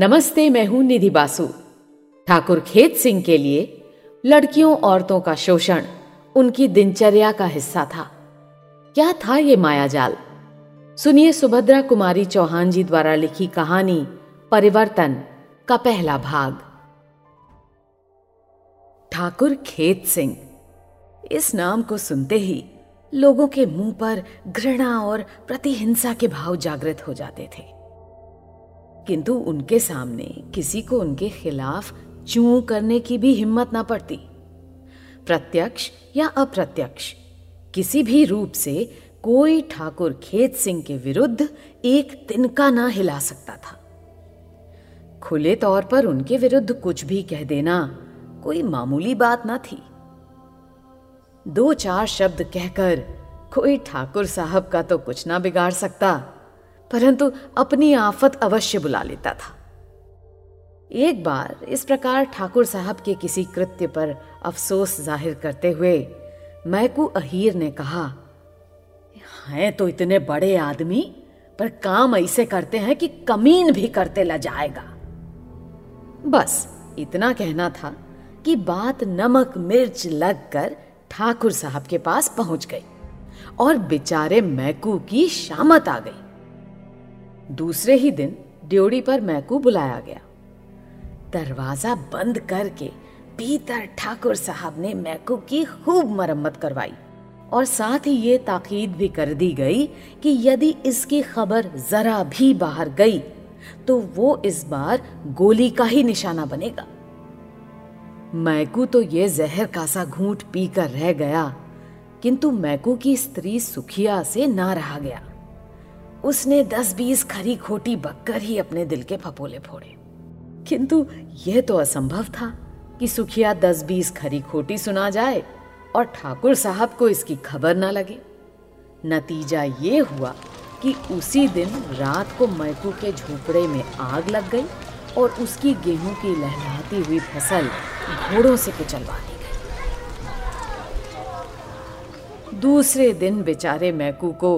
नमस्ते, मैं हूँ निधि बासु। ठाकुर खेत सिंह के लिए लड़कियों, औरतों का शोषण, उनकी दिनचर्या का हिस्सा था। क्या था ये मायाजाल? सुनिए सुभद्रा कुमारी चौहान जी द्वारा लिखी कहानी, परिवर्तन, का पहला भाग। ठाकुर खेत सिंह। इस नाम को सुनते ही लोगों के मुँह पर घृणा और प्रतिहिंसा के भाव जागृत हो जाते थे। किंतु उनके सामने किसी को उनके खिलाफ चू करने की भी हिम्मत ना पड़ती। प्रत्यक्ष या अप्रत्यक्ष, किसी भी रूप से कोई ठाकुर खेत सिंह के विरुद्ध एक तिनका ना हिला सकता था। खुले तौर पर उनके विरुद्ध कुछ भी कह देना कोई मामूली बात ना थी। दो चार शब्द कहकर कोई ठाकुर साहब का तो कुछ ना बिगाड़ सकता। परंतु अपनी आफत अवश्य बुला लेता था। एक बार इस प्रकार ठाकुर साहब के किसी कृत्य पर अफसोस ज़ाहिर करते हुए मैकू अहीर ने कहा हैं तो इतने बड़े आदमी पर काम ऐसे करते हैं कि कमीन भी करते ल जाएगा। बस इतना कहना था कि बात नमक मिर्च लगकर ठाकुर साहब के पास पहुँच गई और बेचारे मैकू की शामत आ गई। दूसरे ही दिन ड्योड़ी पर मैकू बुलाया गया। दरवाज़ा बंद करके पीतर ठाकुर साहब ने मैकू की खूब मरम्मत करवाई और साथ ही ये ताकीद भी कर दी गई कि यदि इसकी खबर जरा भी बाहर गई तो वो इस बार गोली का ही निशाना बनेगा। मैकू तो ये जहर का सा घूंट पीकर रह गया, किंतु मैकू की स्त्री सुखिया से ना रहा गया। उसने दस बीस खरी खोटी बककर ही अपने दिल के फपोले फोड़े। किंतु यह तो असंभव था कि सुखिया दस बीस खरी खोटी सुना जाए और ठाकुर साहब को इसकी खबर ना लगे। नतीजा ये हुआ कि उसी दिन रात को मैकू के झोपड़े में आग लग गई और उसकी गेहूँ की लहलाती हुई फ़सल घोड़ों से कुचलवा दी गई। दूसरे दिन बेचारे मैकू को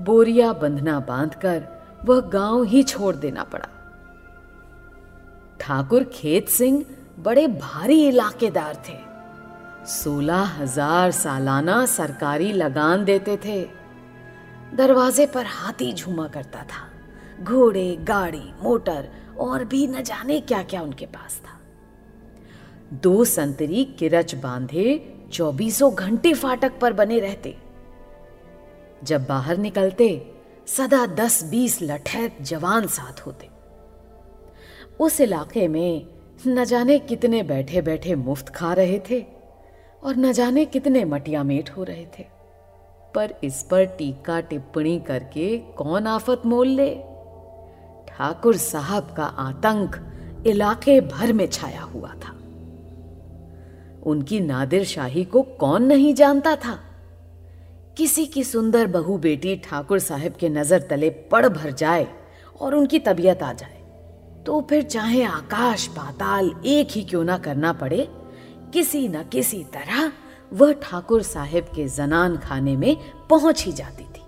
बोरिया बंधना बांधकर वह गाँव ही छोड़ देना पड़ा। ठाकुर खेत सिंह बड़े भारी इलाकेदार थे। सोलह हज़ार सालाना सरकारी लगान देते थे। दरवाजे पर हाथी झूमा करता था। घोड़े, गाड़ी, मोटर और भी न जाने क्या क्या उनके पास था। दो संतरी किरच बांधे चौबीसों घंटे फाटक पर बने रहते। जब बाहर निकलते, सदा दस बीस लठैत जवान साथ होते। उस इलाके में न जाने कितने बैठे बैठे मुफ़्त खा रहे थे और न जाने कितने मटिया मेट हो रहे थे। पर इस पर टीका टिप्पणी करके कौन आफत मोल ले? ठाकुर साहब का आतंक इलाके भर में छाया हुआ था। उनकी नादिर शाही को कौन नहीं जानता था? किसी की सुंदर बहु बेटी ठाकुर साहब के नज़र तले पड़ भर जाए और उनकी तबीयत आ जाए तो फिर चाहे आकाश पाताल एक ही क्यों ना करना पड़े, किसी न किसी तरह वह ठाकुर साहब के जनान खाने में पहुँच ही जाती थी।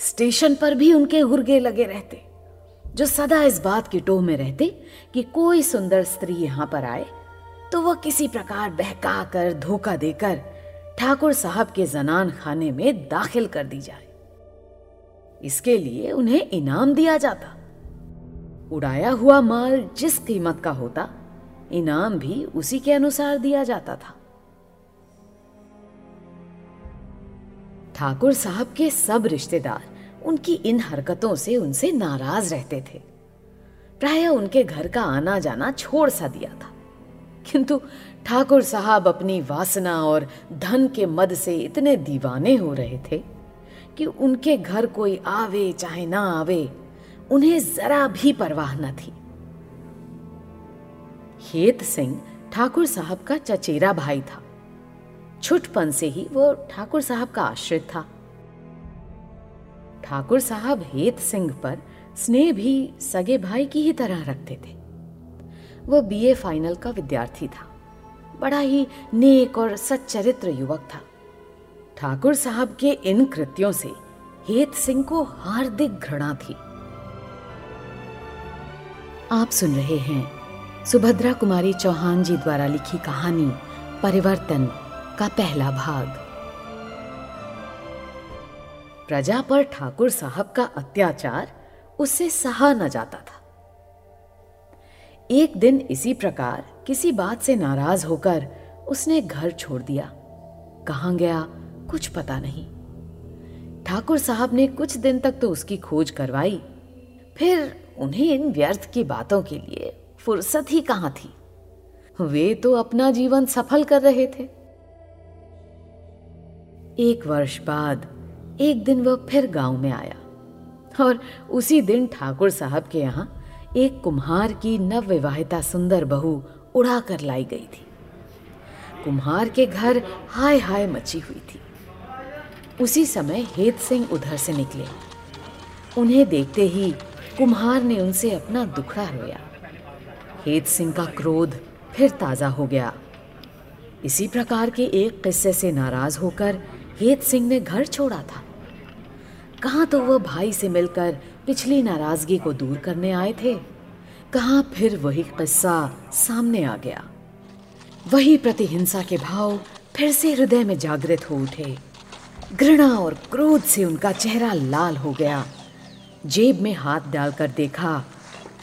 स्टेशन पर भी उनके गुर्गे लगे रहते, जो सदा इस बात की टोह में रहते कि कोई सुंदर स्त्री यहाँ पर आए तो वह किसी प्रकार बहका कर धोखा देकर ठाकुर साहब के जनान खाने में दाखिल कर दी जाए। इसके लिए उन्हें इनाम दिया जाता। उड़ाया हुआ माल जिस कीमत का होता, इनाम भी उसी के अनुसार दिया जाता था। ठाकुर साहब के सब रिश्तेदार उनकी इन हरकतों से उनसे नाराज़ रहते थे। प्राय उनके घर का आना जाना छोड़ सा दिया था। किंतु ठाकुर साहब अपनी वासना और धन के मद से इतने दीवाने हो रहे थे कि उनके घर कोई आवे चाहे ना आवे, उन्हें जरा भी परवाह न थी। हेत सिंह ठाकुर साहब का चचेरा भाई था। छुटपन से ही वो ठाकुर साहब का आश्रित था। ठाकुर साहब हेत सिंह पर स्नेह भी सगे भाई की ही तरह रखते थे। वह बीए फाइनल का विद्यार्थी था। बड़ा ही नेक और सच्चरित्र युवक था। ठाकुर साहब के इन कृत्यों से हेत सिंह को हार्दिक घृणा थी। आप सुन रहे हैं सुभद्रा कुमारी चौहान जी द्वारा लिखी कहानी परिवर्तन का पहला भाग। प्रजा पर ठाकुर साहब का अत्याचार, उससे सहा न जाता था। एक दिन इसी प्रकार किसी बात से नाराज़ होकर उसने घर छोड़ दिया। कहाँ गया? कुछ पता नहीं। ठाकुर साहब ने कुछ दिन तक तो उसकी खोज करवाई। फिर उन्हें इन व्यर्थ की बातों के लिए फुर्सत ही कहाँ थी? वे तो अपना जीवन सफल कर रहे थे। एक वर्ष बाद एक दिन वह फिर गाँव में आया और उसी दिन ठाकुर साहब के यहाँ एक कुम्हार की नवविवाहिता सुंदर बहू उड़ा कर लाई गई थी। कुम्हार के घर हाय हाय मची हुई थी। उसी समय हेत सिंह उधर से निकले। उन्हें देखते ही कुम्हार ने उनसे अपना दुखड़ा रोया। हेत सिंह का क्रोध फिर ताज़ा हो गया। इसी प्रकार के एक किस्से से नाराज़ होकर हेत सिंह ने घर छोड़ा था। कहाँ तो वह भाई से मिलकर पिछली नाराज़गी को दूर करने आए थे। कहाँ फिर वही किस्सा सामने आ गया। वही प्रतिहिंसा के भाव फिर से हृदय में जागृत हो उठे। घृणा और क्रोध से उनका चेहरा लाल हो गया। जेब में हाथ डालकर देखा,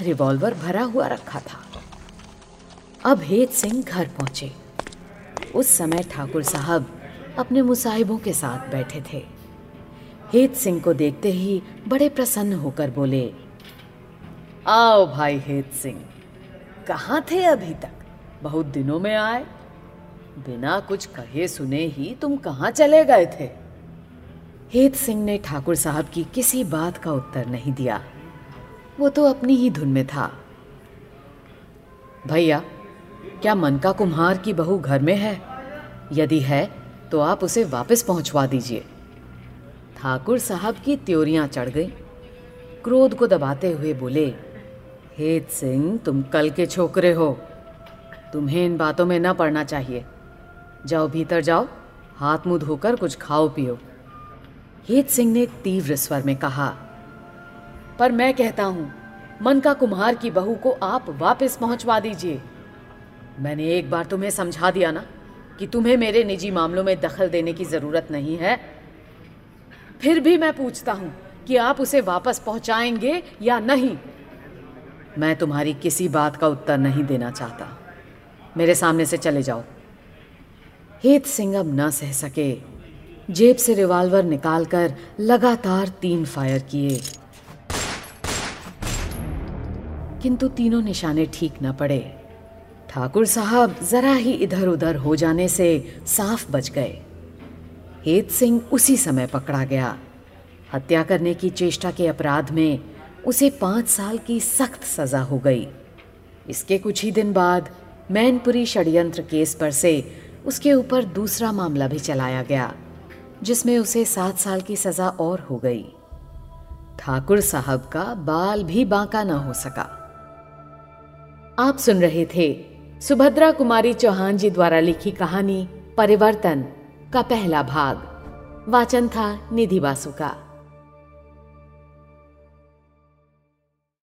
रिवॉल्वर भरा हुआ रखा था। अब हेत सिंह घर पहुँचे। उस समय ठाकुर साहब अपने मुसाहिबों के साथ बैठे थे। हेत सिंह को देखते ही बड़े प्रसन्न होकर बोले, आओ भाई हेत सिंह, कहाँ थे अभी तक? बहुत दिनों में आए। बिना कुछ कहे सुने ही तुम कहाँ चले गए थे? हेत सिंह ने ठाकुर साहब की किसी बात का उत्तर नहीं दिया। वो तो अपनी ही धुन में था। भैया, क्या मन का कुम्हार की बहू घर में है? यदि है तो आप उसे वापस पहुंचवा दीजिए। ठाकुर साहब की त्योरियाँ चढ़ गई। क्रोध को दबाते हुए बोले, हेत सिंह, तुम कल के छोकरे हो। तुम्हें इन बातों में न पड़ना चाहिए। जाओ भीतर जाओ, हाथ मुँह धोकर कुछ खाओ पियो। हेत सिंह ने तीव्र स्वर में कहा, पर मैं कहता हूँ, मन का कुम्हार की बहू को आप वापस पहुंचवा दीजिए। मैंने एक बार तुम्हें समझा दिया ना कि तुम्हें मेरे निजी मामलों में दखल देने की ज़रूरत नहीं है। फिर भी मैं पूछता हूँ कि आप उसे वापस पहुंचाएँगे या नहीं। मैं तुम्हारी किसी बात का उत्तर नहीं देना चाहता। मेरे सामने से चले जाओ। हेत सिंह अब न सह सके। जेब से रिवॉल्वर निकालकर लगातार तीन फायर किए। किंतु तीनों निशाने ठीक न पड़े। ठाकुर साहब जरा ही इधर उधर हो जाने से साफ़ बच गए। हेत सिंह उसी समय पकड़ा गया। हत्या करने की चेष्टा के अपराध में उसे पाँच साल की सख्त सजा हो गई। इसके कुछ ही दिन बाद मैनपुरी षड्यंत्र केस पर से उसके ऊपर दूसरा मामला भी चलाया गया, जिसमें उसे सात साल की सजा और हो गई। ठाकुर साहब का बाल भी बांका ना हो सका। आप सुन रहे थे सुभद्रा कुमारी चौहान जी द्वारा लिखी कहानी परिवर्तन। का पहला भाग। वाचन था निधि बासु का।